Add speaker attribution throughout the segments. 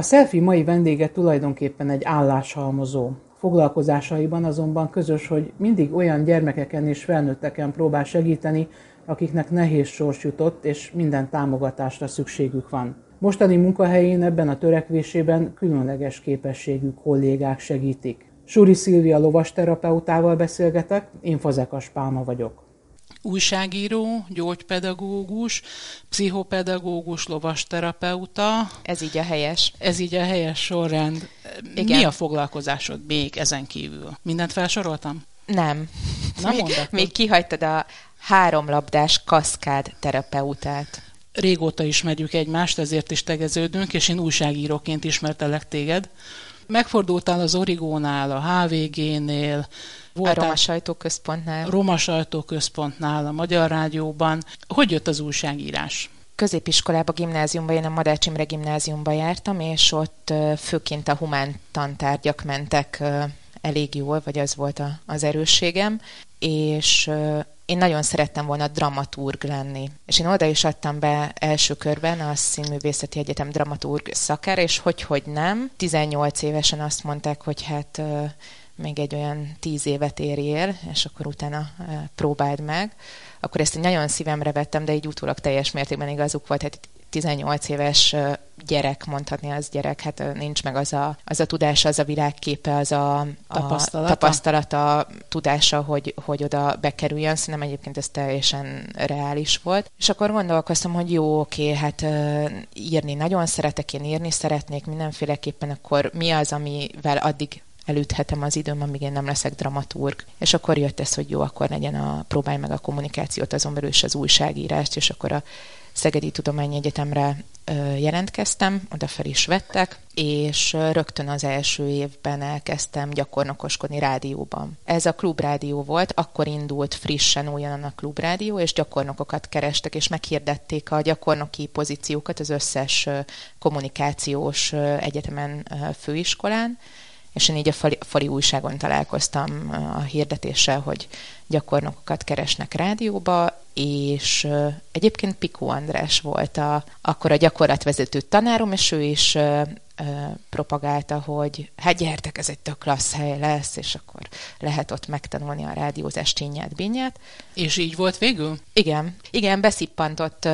Speaker 1: A selfie mai vendége tulajdonképpen egy álláshalmozó. Foglalkozásaiban azonban közös, hogy mindig olyan gyermekeken és felnőtteken próbál segíteni, akiknek nehéz sors jutott, és minden támogatásra szükségük van. Mostani munkahelyén ebben a törekvésében különleges képességű kollégák segítik. Suri Szilvia lovasterapeutával beszélgetek, én Fazekas Pálma vagyok
Speaker 2: újságíró, gyógypedagógus, pszichopedagógus, lovasterapeuta.
Speaker 3: Ez így a helyes.
Speaker 2: Ez így a helyes sorrend. Igen. Mi a foglalkozásod még ezen kívül? Mindent felsoroltam?
Speaker 3: Nem.
Speaker 2: Na még,
Speaker 3: még kihagytad a háromlabdás kaszkád terapeutát.
Speaker 2: Régóta ismerjük egymást, ezért is tegeződünk, és én újságíróként ismertelek téged. Megfordultál az Origónál, a HVG-nél,
Speaker 3: Voltál a Roma Sajtóközpontnál.
Speaker 2: Roma Sajtóközpontnál, a Magyar Rádióban. Hogy jött az újságírás?
Speaker 3: középiskolába, gimnáziumba, én a Madács Imre gimnáziumba jártam, és ott főként a humán tantárgyak mentek elég jól, vagy az volt a, az erősségem, és én nagyon szerettem volna dramaturg lenni. És én oda is adtam be első körben a Színművészeti Egyetem dramaturg szakára, és hogy, hogy nem. 18 évesen azt mondták, hogy hát még egy olyan tíz évet érjél, és akkor utána próbáld meg. Akkor ezt nagyon szívemre vettem, de így utólag teljes mértékben igazuk volt. Hát 18 éves gyerek, mondhatni az gyerek, hát nincs meg az a, az a tudása, az a világképe, az a, a tapasztalata, tapasztalata tudása, hogy, hogy oda bekerüljön. Szerintem egyébként ez teljesen reális volt. És akkor gondolkoztam, hogy jó, oké, hát írni nagyon szeretek, én írni szeretnék mindenféleképpen, akkor mi az, amivel addig elüthetem az időm, amíg én nem leszek dramaturg. És akkor jött ez, hogy jó, akkor legyen a, próbálj meg a kommunikációt, azon belül is az újságírást, és akkor a Szegedi Tudományi Egyetemre jelentkeztem, oda fel is vettek, és rögtön az első évben elkezdtem gyakornokoskodni rádióban. Ez a klubrádió volt, akkor indult frissen újonnan a klubrádió, és gyakornokokat kerestek, és meghirdették a gyakornoki pozíciókat az összes kommunikációs egyetemen, főiskolán, és én így a fali, újságon találkoztam a hirdetéssel, hogy gyakornokokat keresnek rádióba, és egyébként Pikó András volt a, akkor a gyakorlatvezető tanárom, és ő is propagálta, hogy hát gyertek, ez egy tök klassz hely lesz, és akkor lehet ott megtanulni a rádiózás tényát, bényát.
Speaker 2: És így volt végül?
Speaker 3: Igen. Igen, beszippantott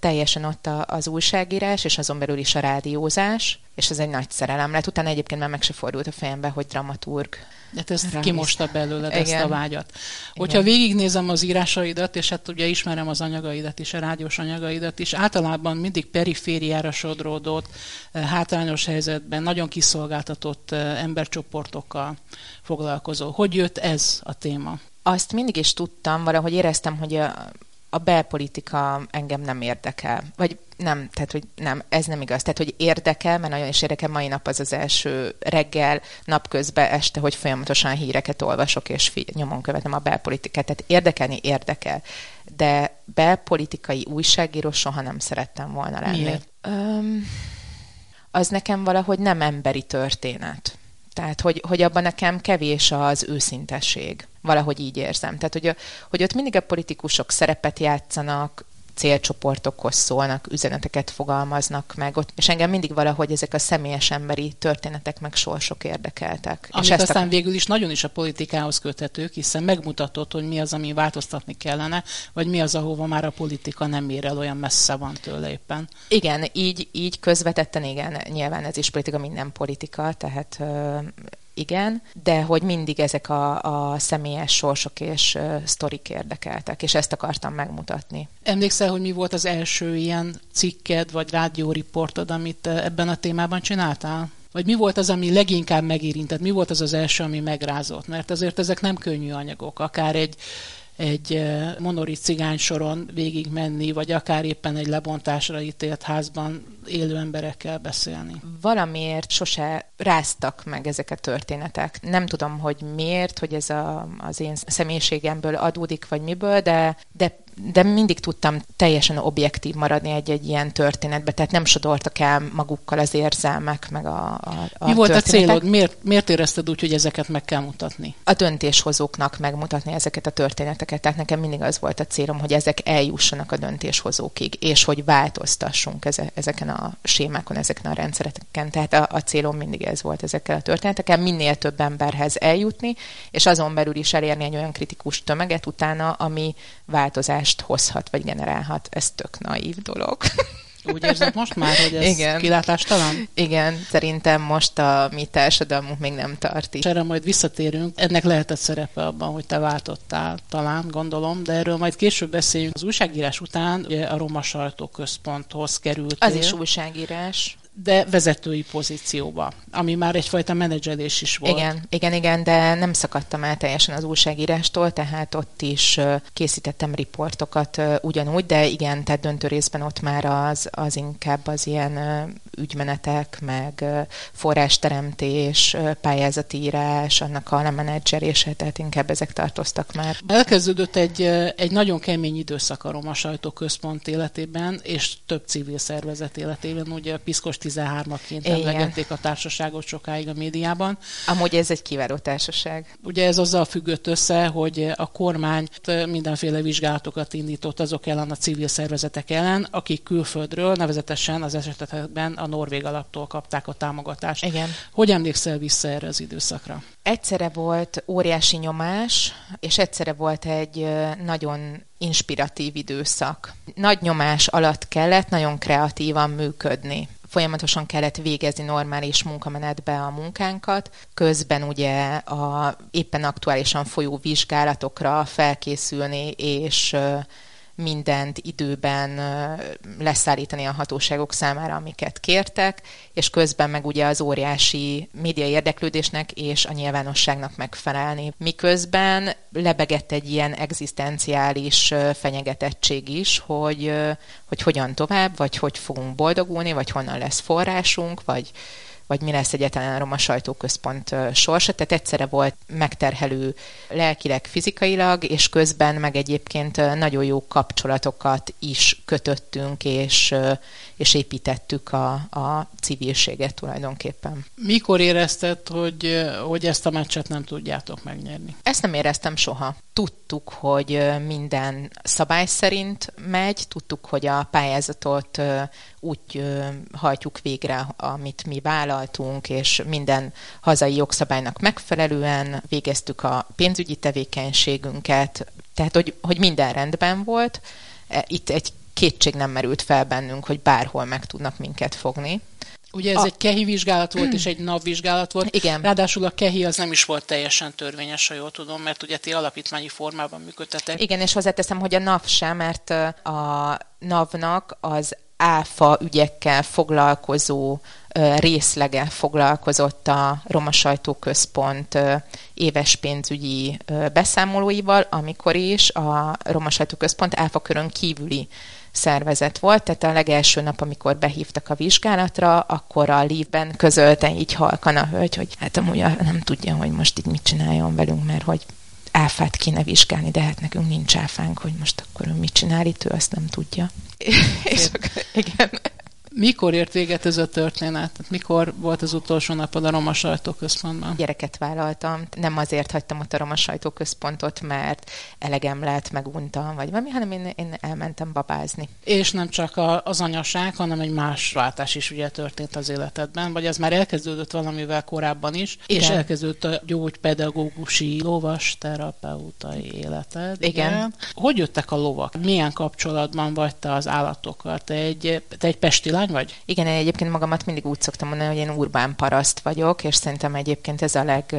Speaker 3: teljesen ott az újságírás, és azon belül is a rádiózás, és ez egy nagy szerelem lett. Utána egyébként már meg se fordult a fejembe, hogy dramaturg.
Speaker 2: De ezt Rám kimosta belőled Igen. ezt a vágyat. Hogyha Igen. végignézem az írásaidat, és hát ugye ismerem az anyagaidat is, a rádiós anyagaidat is, általában mindig perifériára sodródott, eh, hátrányos helyzetben, nagyon kiszolgáltatott eh, embercsoportokkal foglalkozó. Hogy jött ez a téma?
Speaker 3: Azt mindig is tudtam, valahogy éreztem, hogy a, a belpolitika engem nem érdekel. Vagy nem, tehát hogy nem, ez nem igaz. Tehát, hogy érdekel, mert nagyon is érdekel, mai nap az az első reggel, napközben, este, hogy folyamatosan híreket olvasok, és fi- nyomon követem a belpolitikát. Tehát érdekelni érdekel. De belpolitikai újságíró soha nem szerettem volna lenni.
Speaker 2: Miért? Um,
Speaker 3: az nekem valahogy nem emberi történet. Tehát, hogy, hogy abban nekem kevés az őszintesség. Valahogy így érzem. Tehát, hogy, a, hogy ott mindig a politikusok szerepet játszanak, célcsoportokhoz szólnak, üzeneteket fogalmaznak meg, ott, és engem mindig valahogy ezek a személyes emberi történetek meg sorsok érdekeltek.
Speaker 2: Amik és aztán a... végül is nagyon is a politikához köthetők, hiszen megmutatott, hogy mi az, ami változtatni kellene, vagy mi az, ahova már a politika nem ér el, olyan messze van tőle éppen.
Speaker 3: Igen, így, így közvetetten igen, nyilván ez is politika, minden politika, tehát igen, de hogy mindig ezek a, a személyes sorsok és uh, sztorik érdekeltek, és ezt akartam megmutatni.
Speaker 2: Emlékszel, hogy mi volt az első ilyen cikked, vagy rádióriportod, amit ebben a témában csináltál? Vagy mi volt az, ami leginkább megérintett? Mi volt az az első, ami megrázott? Mert azért ezek nem könnyű anyagok. Akár egy egy monori cigány soron végig menni, vagy akár éppen egy lebontásra ítélt házban élő emberekkel beszélni.
Speaker 3: Valamiért sose ráztak meg ezek a történetek. Nem tudom, hogy miért, hogy ez a, az én személyiségemből adódik, vagy miből, de, de de mindig tudtam teljesen objektív maradni egy-egy ilyen történetbe, tehát nem sodortak el magukkal az érzelmek, meg a, a,
Speaker 2: a Mi volt a célod? Miért, miért érezted úgy, hogy ezeket meg kell mutatni?
Speaker 3: A döntéshozóknak megmutatni ezeket a történeteket, tehát nekem mindig az volt a célom, hogy ezek eljussanak a döntéshozókig, és hogy változtassunk eze, ezeken a sémákon, ezeken a rendszereken. Tehát a, a célom mindig ez volt ezekkel a történetekkel, minél több emberhez eljutni, és azon belül is elérni egy olyan kritikus tömeget utána, ami változást hozhat, vagy generálhat. Ez tök naív dolog.
Speaker 2: Úgy érzed most már, hogy ez Igen. kilátástalan?
Speaker 3: Igen, szerintem most a mi társadalmunk még nem tart
Speaker 2: És erre majd visszatérünk. Ennek lehetett szerepe abban, hogy te váltottál, talán, gondolom, de erről majd később beszéljünk. Az újságírás után ugye a Roma Sajtóközponthoz került.
Speaker 3: Az is újságírás
Speaker 2: de vezetői pozícióba, ami már egyfajta menedzselés is volt.
Speaker 3: Igen, igen, igen, de nem szakadtam el teljesen az újságírástól, tehát ott is készítettem riportokat ugyanúgy, de igen, tehát döntő részben ott már az, az inkább az ilyen ügymenetek, meg forrásteremtés, pályázatírás, annak a lemenedzserése, tehát inkább ezek tartoztak már.
Speaker 2: Elkezdődött egy, egy nagyon kemény időszak a Roma Sajtóközpont életében, és több civil szervezet életében, ugye Piszkos 13-aként emlegették a társaságot sokáig a médiában.
Speaker 3: Amúgy ez egy kiváló társaság.
Speaker 2: Ugye ez azzal függött össze, hogy a kormány mindenféle vizsgálatokat indított azok ellen a civil szervezetek ellen, akik külföldről, nevezetesen az esetekben a Norvég alaptól kapták a támogatást.
Speaker 3: Igen.
Speaker 2: Hogy emlékszel vissza erre az időszakra?
Speaker 3: Egyszerre volt óriási nyomás, és egyszerre volt egy nagyon inspiratív időszak. Nagy nyomás alatt kellett nagyon kreatívan működni folyamatosan kellett végezni normális munkamenetbe a munkánkat, közben ugye a éppen aktuálisan folyó vizsgálatokra felkészülni, és mindent időben leszállítani a hatóságok számára, amiket kértek, és közben meg ugye az óriási média érdeklődésnek és a nyilvánosságnak megfelelni. Miközben lebegett egy ilyen egzisztenciális fenyegetettség is, hogy, hogy hogyan tovább, vagy hogy fogunk boldogulni, vagy honnan lesz forrásunk, vagy vagy mi lesz egyáltalán a Sajtóközpont sorsa. Tehát egyszerre volt megterhelő lelkileg, fizikailag, és közben meg egyébként nagyon jó kapcsolatokat is kötöttünk, és, és építettük a, a civilséget tulajdonképpen.
Speaker 2: Mikor érezted, hogy, hogy ezt a meccset nem tudjátok megnyerni?
Speaker 3: Ezt nem éreztem soha. Tudtuk, hogy minden szabály szerint megy, tudtuk, hogy a pályázatot úgy hajtjuk végre, amit mi vállaltunk, és minden hazai jogszabálynak megfelelően végeztük a pénzügyi tevékenységünket, tehát hogy, hogy minden rendben volt. E, itt egy kétség nem merült fel bennünk, hogy bárhol meg tudnak minket fogni.
Speaker 2: Ugye ez a... egy kehi vizsgálat volt, és egy NAV vizsgálat volt.
Speaker 3: Igen.
Speaker 2: Ráadásul a kehi az nem is volt teljesen törvényes, ha jól tudom, mert ugye ti alapítványi formában működtetek.
Speaker 3: Igen, és hozzáteszem, hogy a NAV sem, mert a NAV-nak az áfa ügyekkel foglalkozó részlege foglalkozott a Roma Sajtóközpont éves pénzügyi beszámolóival, amikor is a Roma Sajtóközpont áfa körön kívüli szervezet volt, tehát a legelső nap, amikor behívtak a vizsgálatra, akkor a lívben közölte így halkan a hölgy, hogy hát amúgy nem tudja, hogy most így mit csináljon velünk, mert hogy áfát kéne vizsgálni, de hát nekünk nincs áfánk, hogy most akkor ő mit csinál itt, ő azt nem tudja. És akkor, igen.
Speaker 2: Mikor ért véget ez a történet? Mikor volt az utolsó napod a Roma Sajtóközpontban?
Speaker 3: Gyereket vállaltam. Nem azért hagytam ott a Roma Sajtóközpontot, mert elegem lett, meguntam, vagy valami, hanem én, én elmentem babázni.
Speaker 2: És nem csak a, az anyaság, hanem egy más váltás is ugye történt az életedben, vagy ez már elkezdődött valamivel korábban is, igen. és elkezdődött a gyógypedagógusi lovas terapeutai életed.
Speaker 3: Igen. igen.
Speaker 2: Hogy jöttek a lovak? Milyen kapcsolatban vagy te az állatokkal? Te egy, te egy pesti lány vagy?
Speaker 3: Igen, én egyébként magamat mindig úgy szoktam mondani, hogy én urbán paraszt vagyok, és szerintem egyébként ez a leg,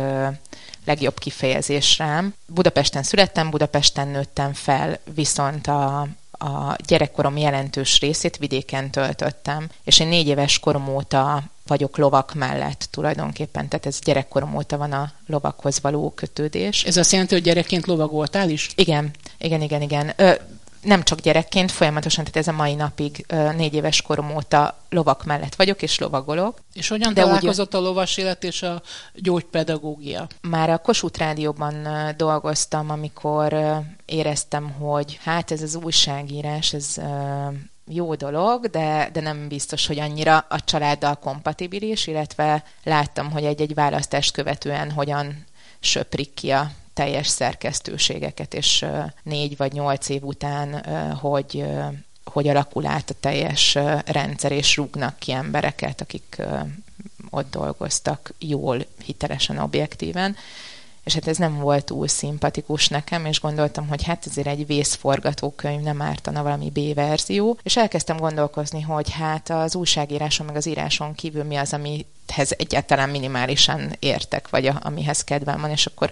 Speaker 3: legjobb kifejezés rám. Budapesten születtem, Budapesten nőttem fel, viszont a, a gyerekkorom jelentős részét vidéken töltöttem, és én négy éves korom óta vagyok lovak mellett tulajdonképpen, tehát ez gyerekkorom óta van a lovakhoz való kötődés.
Speaker 2: Ez azt jelenti, hogy gyerekként lovagoltál is?
Speaker 3: Igen, igen, igen, igen. Ö, nem csak gyerekként, folyamatosan, tehát ez a mai napig négy éves korom óta lovak mellett vagyok, és lovagolok.
Speaker 2: És hogyan De találkozott úgy, a lovas élet és a gyógypedagógia?
Speaker 3: Már a Kossuth Rádióban dolgoztam, amikor éreztem, hogy hát ez az újságírás, ez jó dolog, de, de nem biztos, hogy annyira a családdal kompatibilis, illetve láttam, hogy egy-egy választást követően hogyan söprik ki a teljes szerkesztőségeket, és négy vagy nyolc év után, hogy hogy alakul át a teljes rendszer, és rúgnak ki embereket, akik ott dolgoztak jól, hitelesen, objektíven. És hát ez nem volt túl szimpatikus nekem, és gondoltam, hogy hát ezért egy vészforgatókönyv nem ártana valami B-verzió, és elkezdtem gondolkozni, hogy hát az újságíráson meg az íráson kívül mi az, amihez egyáltalán minimálisan értek, vagy a, amihez kedvem van, és akkor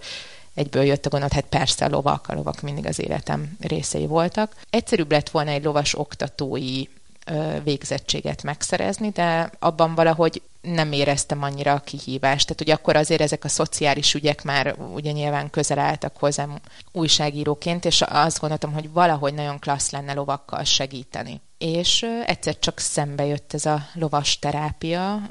Speaker 3: egyből jött a gondolat, hát persze a lovak, a lovak mindig az életem részei voltak. Egyszerűbb lett volna egy lovas oktatói végzettséget megszerezni, de abban valahogy nem éreztem annyira a kihívást. Tehát, hogy akkor azért ezek a szociális ügyek már ugye nyilván közel álltak hozzám újságíróként, és azt gondoltam, hogy valahogy nagyon klassz lenne lovakkal segíteni. És egyszer csak szembe jött ez a lovas terápia,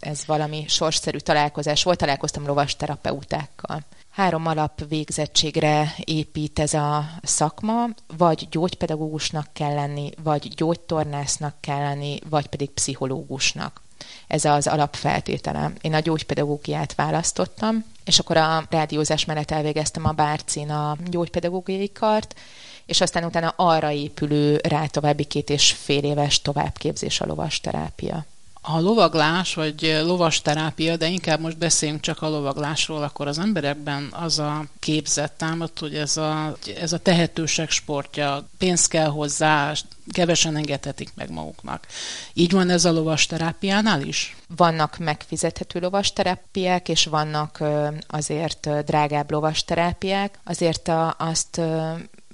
Speaker 3: ez valami sorsszerű találkozás volt, találkoztam lovas terapeutákkal három alap végzettségre épít ez a szakma, vagy gyógypedagógusnak kell lenni, vagy gyógytornásznak kell lenni, vagy pedig pszichológusnak. Ez az alapfeltétele. Én a gyógypedagógiát választottam, és akkor a rádiózás mellett elvégeztem a Bárcin a gyógypedagógiai kart, és aztán utána arra épülő rá további két és fél éves továbbképzés a lovas terápia
Speaker 2: a lovaglás, vagy lovas terápia, de inkább most beszéljünk csak a lovaglásról, akkor az emberekben az a képzet támad, hogy ez a, ez a tehetőség sportja, pénz kell hozzá, kevesen engedhetik meg maguknak. Így van ez a lovas terápiánál is?
Speaker 3: Vannak megfizethető lovas terápiák, és vannak azért drágább lovas terápiák. Azért azt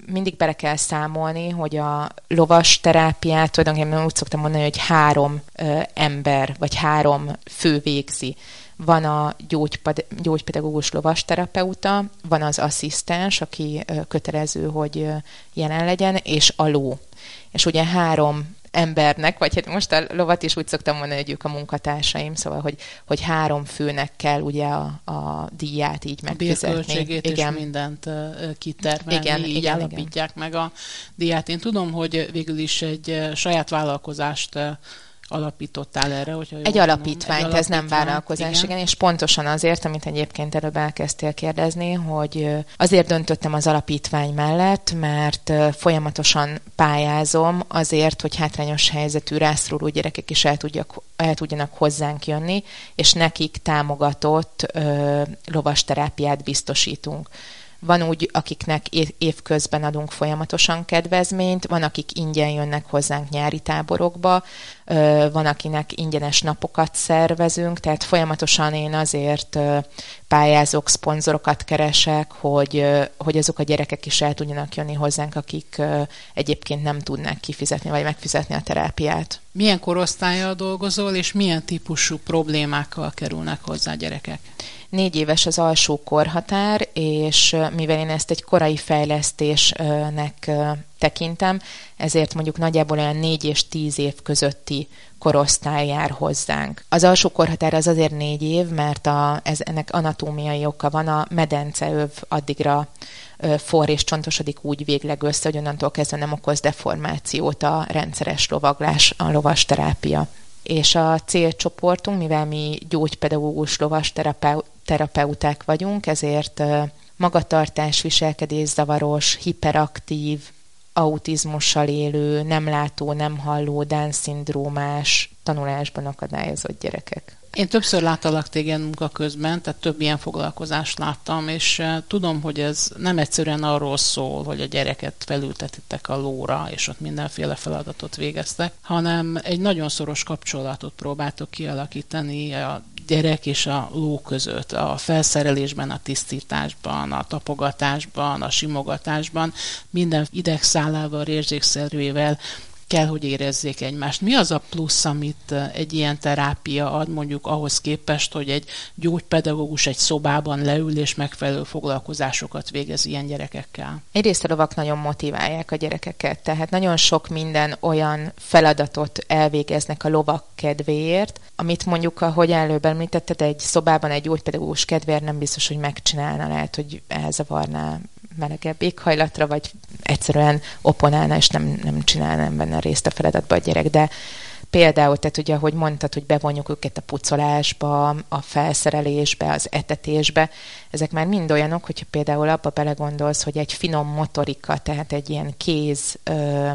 Speaker 3: mindig bele kell számolni, hogy a lovas terápiát tulajdonképpen úgy szoktam mondani, hogy három ö, ember, vagy három fő végzi. Van a gyógyped, gyógypedagógus lovasterapeuta, van az asszisztens, aki ö, kötelező, hogy ö, jelen legyen, és a ló. És ugye három embernek, vagy hát most a lovat is úgy szoktam mondani, hogy ők a munkatársaim, szóval, hogy, hogy három főnek kell ugye a, a díját így megfizetni.
Speaker 2: A igen. és mindent kitermelni, igen, így igen, állapítják igen. meg a díját. Én tudom, hogy végül is egy saját vállalkozást alapítottál erre? Hogyha
Speaker 3: egy alapítványt, egy ez nem vállalkozás, igen. igen, és pontosan azért, amit egyébként előbb elkezdtél kérdezni, hogy azért döntöttem az alapítvány mellett, mert folyamatosan pályázom azért, hogy hátrányos helyzetű rászoruló gyerekek is el, tudjak, el tudjanak hozzánk jönni, és nekik támogatott ö, lovasterápiát biztosítunk. Van úgy, akiknek évközben adunk folyamatosan kedvezményt, van, akik ingyen jönnek hozzánk nyári táborokba, van, akinek ingyenes napokat szervezünk, tehát folyamatosan én azért pályázok, szponzorokat keresek, hogy, hogy azok a gyerekek is el tudjanak jönni hozzánk, akik egyébként nem tudnák kifizetni vagy megfizetni a terápiát.
Speaker 2: Milyen korosztályjal dolgozol, és milyen típusú problémákkal kerülnek hozzá gyerekek?
Speaker 3: Négy éves az alsó korhatár, és mivel én ezt egy korai fejlesztésnek tekintem, ezért mondjuk nagyjából olyan négy és tíz év közötti korosztály jár hozzánk. Az alsó korhatár az azért négy év, mert a, ez, ennek anatómiai oka van, a medenceöv addigra for és csontosodik úgy végleg össze, hogy onnantól kezdve nem okoz deformációt a rendszeres lovaglás, a lovas terápia. És a célcsoportunk, mivel mi gyógypedagógus lovas terapeuták vagyunk, ezért magatartás, viselkedés zavaros, hiperaktív, autizmussal élő, nem látó, nem halló, Down-szindrómás, tanulásban akadályozott gyerekek.
Speaker 2: Én többször láttalak téged munka közben, tehát több ilyen foglalkozást láttam, és tudom, hogy ez nem egyszerűen arról szól, hogy a gyereket felültetitek a lóra, és ott mindenféle feladatot végeztek, hanem egy nagyon szoros kapcsolatot próbáltok kialakítani a gyerek és a ló között, a felszerelésben, a tisztításban, a tapogatásban, a simogatásban, minden idegszálával, érzékszervével kell, hogy érezzék egymást. Mi az a plusz, amit egy ilyen terápia ad, mondjuk ahhoz képest, hogy egy gyógypedagógus egy szobában leül és megfelelő foglalkozásokat végez ilyen gyerekekkel?
Speaker 3: Egyrészt a lovak nagyon motiválják a gyerekeket, tehát nagyon sok minden olyan feladatot elvégeznek a lovak kedvéért, amit mondjuk, ahogy előbb említetted, egy szobában egy gyógypedagógus kedvéért nem biztos, hogy megcsinálna, lehet, hogy elzavarná melegebb éghajlatra, vagy egyszerűen oponálna, és nem, nem csinálna benne részt a feladatba a gyerek, de például, tehát ugye, ahogy mondtad, hogy bevonjuk őket a pucolásba, a felszerelésbe, az etetésbe, ezek már mind olyanok, hogyha például abba belegondolsz, hogy egy finom motorika, tehát egy ilyen kéz ö,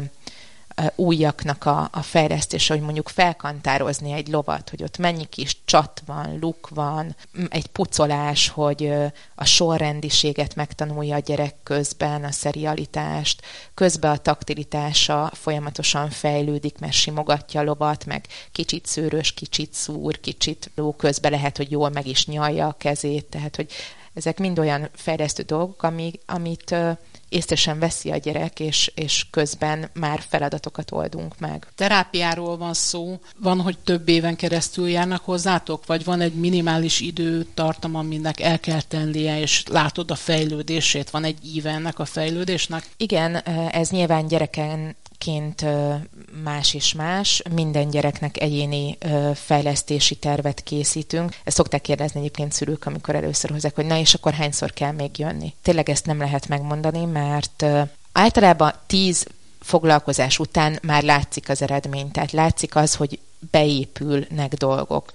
Speaker 3: újaknak a, a fejlesztése, hogy mondjuk felkantározni egy lovat, hogy ott mennyi kis csat van, luk van, egy pucolás, hogy a sorrendiséget megtanulja a gyerek közben, a szerialitást, közben a taktilitása folyamatosan fejlődik, mert simogatja a lovat, meg kicsit szőrös, kicsit szúr, kicsit ló közben lehet, hogy jól meg is nyalja a kezét, tehát hogy ezek mind olyan fejlesztő dolgok, ami, amit észre sem veszi a gyerek, és, és közben már feladatokat oldunk meg.
Speaker 2: Terápiáról van szó, van, hogy több éven keresztül járnak hozzátok, vagy van egy minimális időtartam, aminek el kell tennie, és látod a fejlődését, van egy íve ennek a fejlődésnek?
Speaker 3: Igen, ez nyilván gyereken ként más is más. Minden gyereknek egyéni fejlesztési tervet készítünk. Ezt szokták kérdezni egyébként szülők, amikor először hozzák, hogy na és akkor hányszor kell még jönni. Tényleg ezt nem lehet megmondani, mert általában tíz foglalkozás után már látszik az eredmény, tehát látszik az, hogy beépülnek dolgok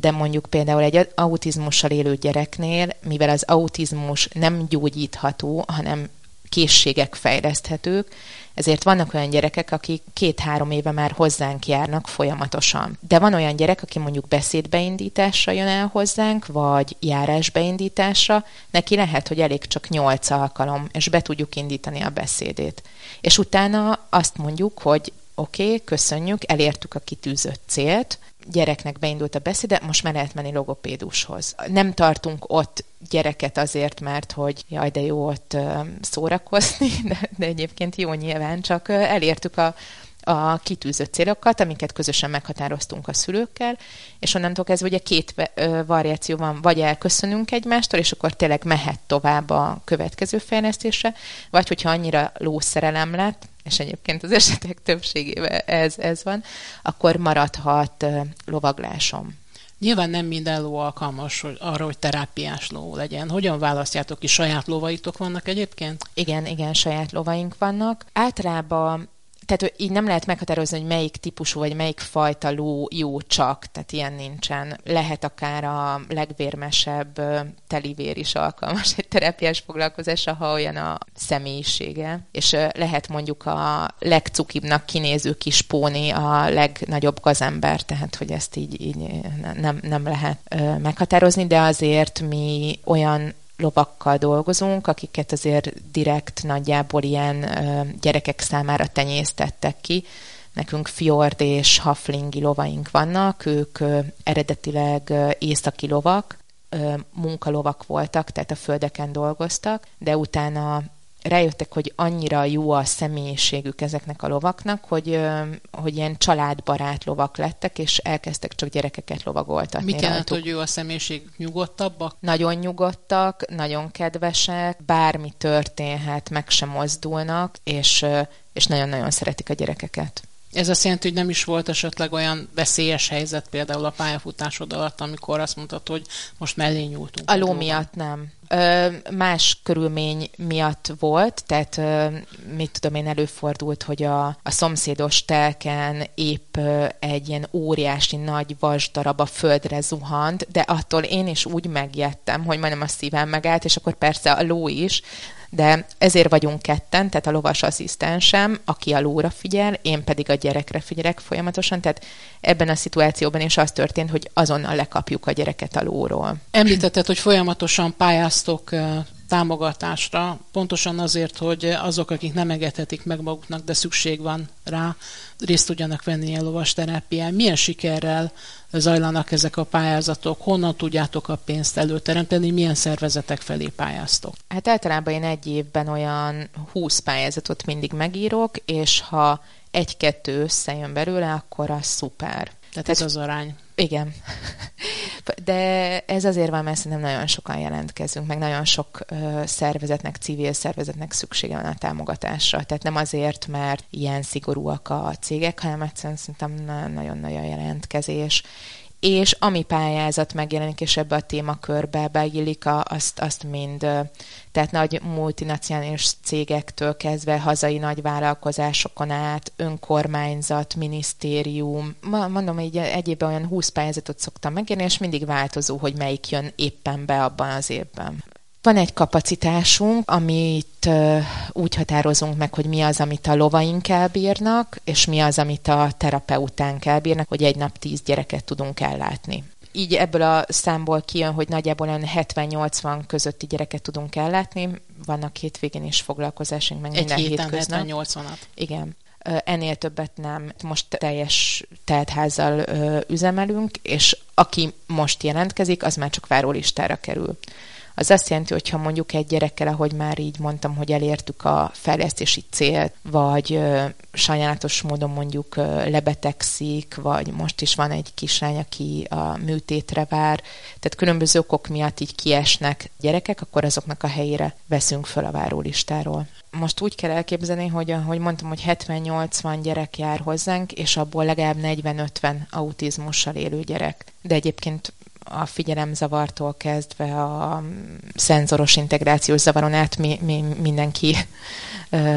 Speaker 3: de mondjuk például egy autizmussal élő gyereknél, mivel az autizmus nem gyógyítható, hanem készségek fejleszthetők, ezért vannak olyan gyerekek, akik két-három éve már hozzánk járnak folyamatosan. De van olyan gyerek, aki mondjuk beszédbeindításra jön el hozzánk, vagy járásbeindításra, neki lehet, hogy elég csak nyolc alkalom, és be tudjuk indítani a beszédét. És utána azt mondjuk, hogy oké, okay, köszönjük, elértük a kitűzött célt, gyereknek beindult a beszéde, most már lehet menni logopédushoz. Nem tartunk ott gyereket azért, mert hogy jaj, de jó ott szórakozni, de, de egyébként jó nyilván, csak elértük a, a kitűzött célokat, amiket közösen meghatároztunk a szülőkkel, és onnantól kezdve ugye két variáció van, vagy elköszönünk egymástól, és akkor tényleg mehet tovább a következő fejlesztésre, vagy hogyha annyira lószerelem lett, és egyébként az esetek többségében ez, ez van, akkor maradhat lovaglásom.
Speaker 2: Nyilván nem minden ló alkalmas hogy arra, hogy terápiás ló legyen. Hogyan választjátok ki? Saját lovaitok vannak egyébként?
Speaker 3: Igen, igen, saját lovaink vannak. Általában tehát így nem lehet meghatározni, hogy melyik típusú vagy melyik fajta ló jó csak, tehát ilyen nincsen. Lehet akár a legvérmesebb telivér is alkalmas egy terápiás foglalkozásra, ha olyan a személyisége. És lehet mondjuk a legcukibbnak kinéző kis póni a legnagyobb gazember, tehát hogy ezt így, így nem, nem lehet meghatározni, de azért mi olyan lovakkal dolgozunk, akiket azért direkt nagyjából ilyen gyerekek számára tenyésztettek ki. Nekünk fjord és haflingi lovaink vannak, ők eredetileg északi lovak, munkalovak voltak, tehát a földeken dolgoztak, de utána rájöttek, hogy annyira jó a személyiségük ezeknek a lovaknak, hogy, hogy ilyen családbarát lovak lettek, és elkezdtek csak gyerekeket lovagoltatni.
Speaker 2: Mit jelent, hogy jó a személyiség? Nyugodtabbak?
Speaker 3: Nagyon nyugodtak, nagyon kedvesek, bármi történhet, meg sem mozdulnak, és, és nagyon-nagyon szeretik a gyerekeket.
Speaker 2: Ez azt jelenti, hogy nem is volt esetleg olyan veszélyes helyzet például a pályafutásod alatt, amikor azt mondtad, hogy most mellé nyúltunk.
Speaker 3: A ló miatt nem. Más körülmény miatt volt, tehát mit tudom én, előfordult, hogy a, a szomszédos telken épp egy ilyen óriási nagy vasdarab a földre zuhant, de attól én is úgy megjettem, hogy majdnem a szívem megállt, és akkor persze a ló is, de ezért vagyunk ketten, tehát a lovas asszisztensem, aki a lóra figyel, én pedig a gyerekre figyelek folyamatosan, tehát ebben a szituációban is az történt, hogy azonnal lekapjuk a gyereket a lóról.
Speaker 2: Említetted, hogy folyamatosan pályáztok támogatásra, pontosan azért, hogy azok, akik nem engedhetik meg maguknak, de szükség van rá, részt tudjanak venni a lovas terápián. Milyen sikerrel zajlanak ezek a pályázatok? Honnan tudjátok a pénzt előteremteni? Milyen szervezetek felé pályáztok?
Speaker 3: Hát általában én egy évben olyan 20 pályázatot mindig megírok, és ha egy-kettő összejön belőle, akkor az szuper.
Speaker 2: Tehát ez az arány.
Speaker 3: Igen. De ez azért van, mert szerintem nagyon sokan jelentkezünk, meg nagyon sok ö, szervezetnek, civil szervezetnek szüksége van a támogatásra. Tehát nem azért, mert ilyen szigorúak a cégek, hanem egyszerűen szerintem nagyon-nagyon jelentkezés és ami pályázat megjelenik, és ebbe a témakörbe beillik, azt, azt mind, tehát nagy multinacionális cégektől kezdve hazai nagy vállalkozásokon át, önkormányzat, minisztérium, mondom, így egyébben olyan 20 pályázatot szoktam megjelenni, és mindig változó, hogy melyik jön éppen be abban az évben. Van egy kapacitásunk, amit úgy határozunk meg, hogy mi az, amit a lovaink elbírnak, és mi az, amit a terapeutánk elbírnak, hogy egy nap tíz gyereket tudunk ellátni így ebből a számból kijön, hogy nagyjából 70-80 közötti gyereket tudunk ellátni. Vannak hétvégén is foglalkozásunk, meg
Speaker 2: Egy
Speaker 3: minden
Speaker 2: héten
Speaker 3: hétköznap.
Speaker 2: 70-80-at.
Speaker 3: Igen. Ennél többet nem. Most teljes teltházzal üzemelünk, és aki most jelentkezik, az már csak várólistára kerül. Az azt jelenti, hogy ha mondjuk egy gyerekkel, ahogy már így mondtam, hogy elértük a fejlesztési célt, vagy ö, sajnálatos módon mondjuk ö, lebetegszik, vagy most is van egy kislány, aki a műtétre vár, tehát különböző okok miatt így kiesnek gyerekek, akkor azoknak a helyére veszünk föl a várólistáról most úgy kell elképzelni, hogy ahogy mondtam, hogy 70-80 gyerek jár hozzánk, és abból legalább 40-50 autizmussal élő gyerek. De egyébként a figyelemzavartól kezdve a szenzoros integrációs zavaron át mi, mi, mindenki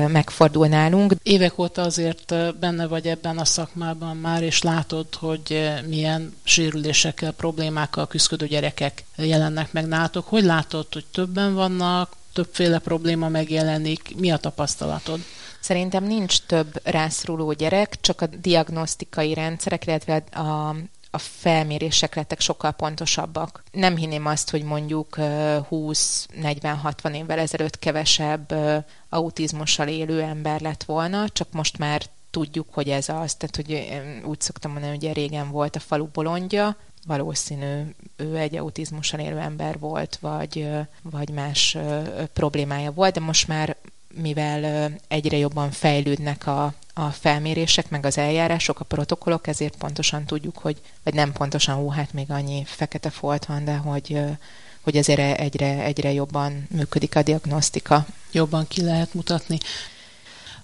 Speaker 3: megfordul nálunk.
Speaker 2: Évek óta azért benne vagy ebben a szakmában már, és látod, hogy milyen sérülésekkel, problémákkal küzdő gyerekek jelennek meg nálatok. Hogy látod, hogy többen vannak, többféle probléma megjelenik, mi a tapasztalatod?
Speaker 3: Szerintem nincs több rászoruló gyerek, csak a diagnosztikai rendszerek, illetve a a felmérések lettek sokkal pontosabbak. Nem hinném azt, hogy mondjuk 20-40-60 évvel ezelőtt kevesebb autizmussal élő ember lett volna, csak most már tudjuk, hogy ez az. Tehát, hogy úgy szoktam mondani, hogy régen volt a falu bolondja, valószínű ő egy autizmussal élő ember volt, vagy, vagy más problémája volt, de most már mivel egyre jobban fejlődnek a, a felmérések, meg az eljárások, a protokollok, ezért pontosan tudjuk, hogy, vagy nem pontosan, hú, hát még annyi fekete folt van, de hogy, hogy azért egyre, egyre jobban működik a diagnosztika.
Speaker 2: Jobban ki lehet mutatni.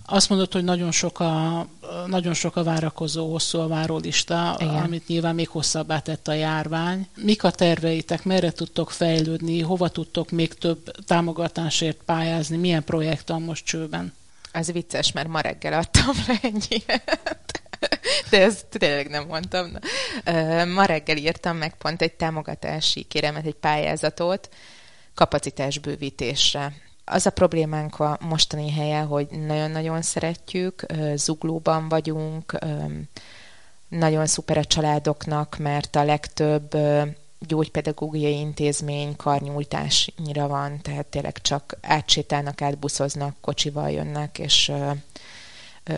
Speaker 2: Azt mondod, hogy nagyon sok a, nagyon sok a várakozó, hosszú a várólista, Igen. amit nyilván még hosszabbá tett a járvány. Mik a terveitek, merre tudtok fejlődni, hova tudtok még több támogatásért pályázni, milyen projekt van most csőben?
Speaker 3: Ez vicces, mert ma reggel adtam le ennyire. De ezt tényleg nem mondtam. Ma reggel írtam meg pont egy támogatási kéremet, egy pályázatot kapacitásbővítésre az a problémánk a mostani helye, hogy nagyon-nagyon szeretjük, zuglóban vagyunk, nagyon szuper a családoknak, mert a legtöbb gyógypedagógiai intézmény karnyújtásnyira van, tehát tényleg csak átsétálnak, átbuszoznak, kocsival jönnek, és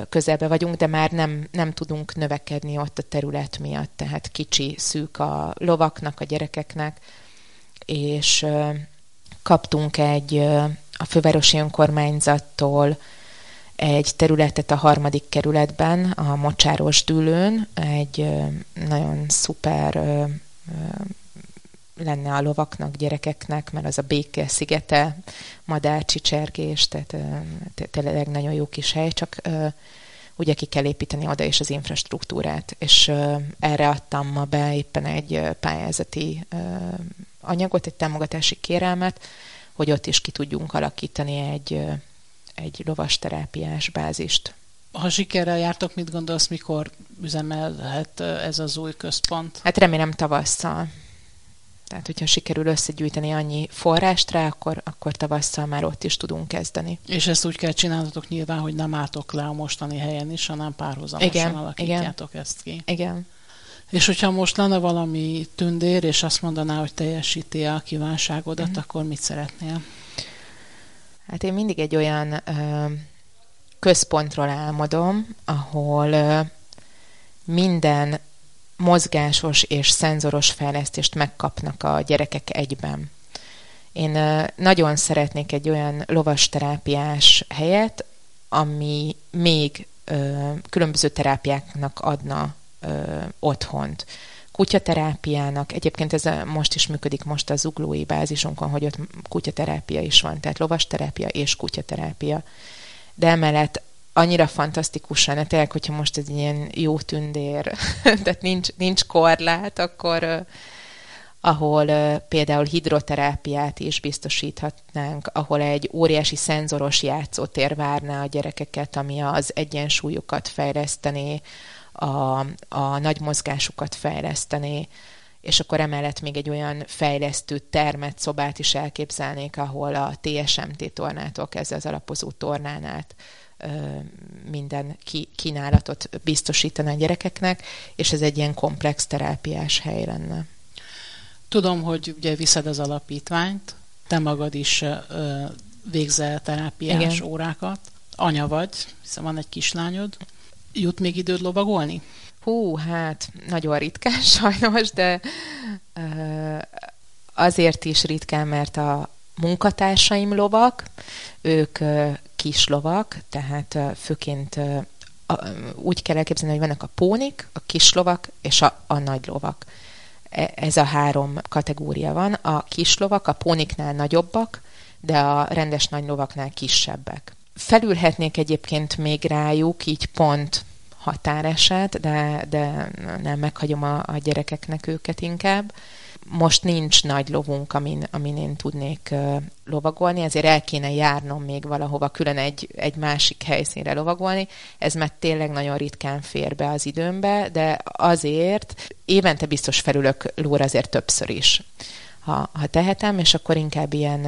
Speaker 3: közelbe vagyunk, de már nem, nem tudunk növekedni ott a terület miatt, tehát kicsi, szűk a lovaknak, a gyerekeknek, és kaptunk egy a fővárosi önkormányzattól egy területet a harmadik kerületben, a Mocsáros dűlőn, egy nagyon szuper lenne a lovaknak, gyerekeknek, mert az a béke szigete, madárcsicsergés, tehát tényleg nagyon jó kis hely, csak ugye ki kell építeni oda is az infrastruktúrát, és erre adtam ma be éppen egy pályázati anyagot, egy támogatási kérelmet, hogy ott is ki tudjunk alakítani egy, egy lovasterápiás bázist.
Speaker 2: Ha sikerrel jártok, mit gondolsz, mikor üzemelhet ez az új központ?
Speaker 3: Hát remélem tavasszal. Tehát, hogyha sikerül összegyűjteni annyi forrást rá, akkor, akkor tavasszal már ott is tudunk kezdeni.
Speaker 2: És ezt úgy kell csinálnotok nyilván, hogy nem álltok le a mostani helyen is, hanem párhuzamosan igen, alakítjátok igen. ezt ki.
Speaker 3: Igen.
Speaker 2: És hogyha most lenne valami tündér, és azt mondaná, hogy teljesíti a kívánságodat, mm. akkor mit szeretnél?
Speaker 3: Hát én mindig egy olyan ö, központról álmodom, ahol ö, minden mozgásos és szenzoros fejlesztést megkapnak a gyerekek egyben. Én ö, nagyon szeretnék egy olyan lovasterápiás helyet, ami még ö, különböző terápiáknak adna otthont. Kutyaterápiának, egyébként ez a, most is működik most a zuglói bázisunkon, hogy ott kutyaterápia is van, tehát lovasterápia és kutyaterápia. De emellett annyira fantasztikus lenne, tényleg, hogyha most egy ilyen jó tündér, tehát nincs, nincs korlát, akkor ahol például hidroterápiát is biztosíthatnánk, ahol egy óriási szenzoros játszótér várná a gyerekeket, ami az egyensúlyukat fejlesztené, a, a nagy mozgásukat fejleszteni, és akkor emellett még egy olyan fejlesztő termet, szobát is elképzelnék, ahol a TSMT tornától kezdve az alapozó tornán át minden kínálatot biztosítani a gyerekeknek, és ez egy ilyen komplex terápiás hely lenne.
Speaker 2: Tudom, hogy ugye viszed az alapítványt, te magad is végzel terápiás Igen. órákat. Anya vagy, hiszen van egy kislányod. Jut még időd lovagolni?
Speaker 3: Hú, hát nagyon ritkán sajnos, de azért is ritkán, mert a munkatársaim lovak, ők kis lovak, tehát főként úgy kell elképzelni, hogy vannak a pónik, a kis lovak és a, a nagy lovak. E, ez a három kategória van. A kis lovak a póniknál nagyobbak, de a rendes nagy lovaknál kisebbek. Felülhetnék egyébként még rájuk, így pont határeset, de, de nem meghagyom a, a gyerekeknek őket inkább. Most nincs nagy lovunk, amin, amin én tudnék lovagolni, ezért el kéne járnom még valahova külön egy, egy másik helyszínre lovagolni. Ez már tényleg nagyon ritkán fér be az időmbe, de azért évente biztos felülök lóra azért többször is, ha, ha tehetem, és akkor inkább ilyen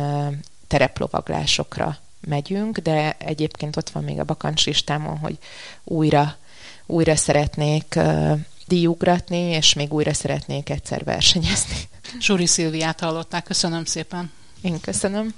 Speaker 3: tereplovaglásokra megyünk, de egyébként ott van még a bakancs listámon, hogy újra, újra szeretnék uh, díjugratni, és még újra szeretnék egyszer versenyezni.
Speaker 2: Suri Szilviát hallották, köszönöm szépen.
Speaker 3: Én köszönöm.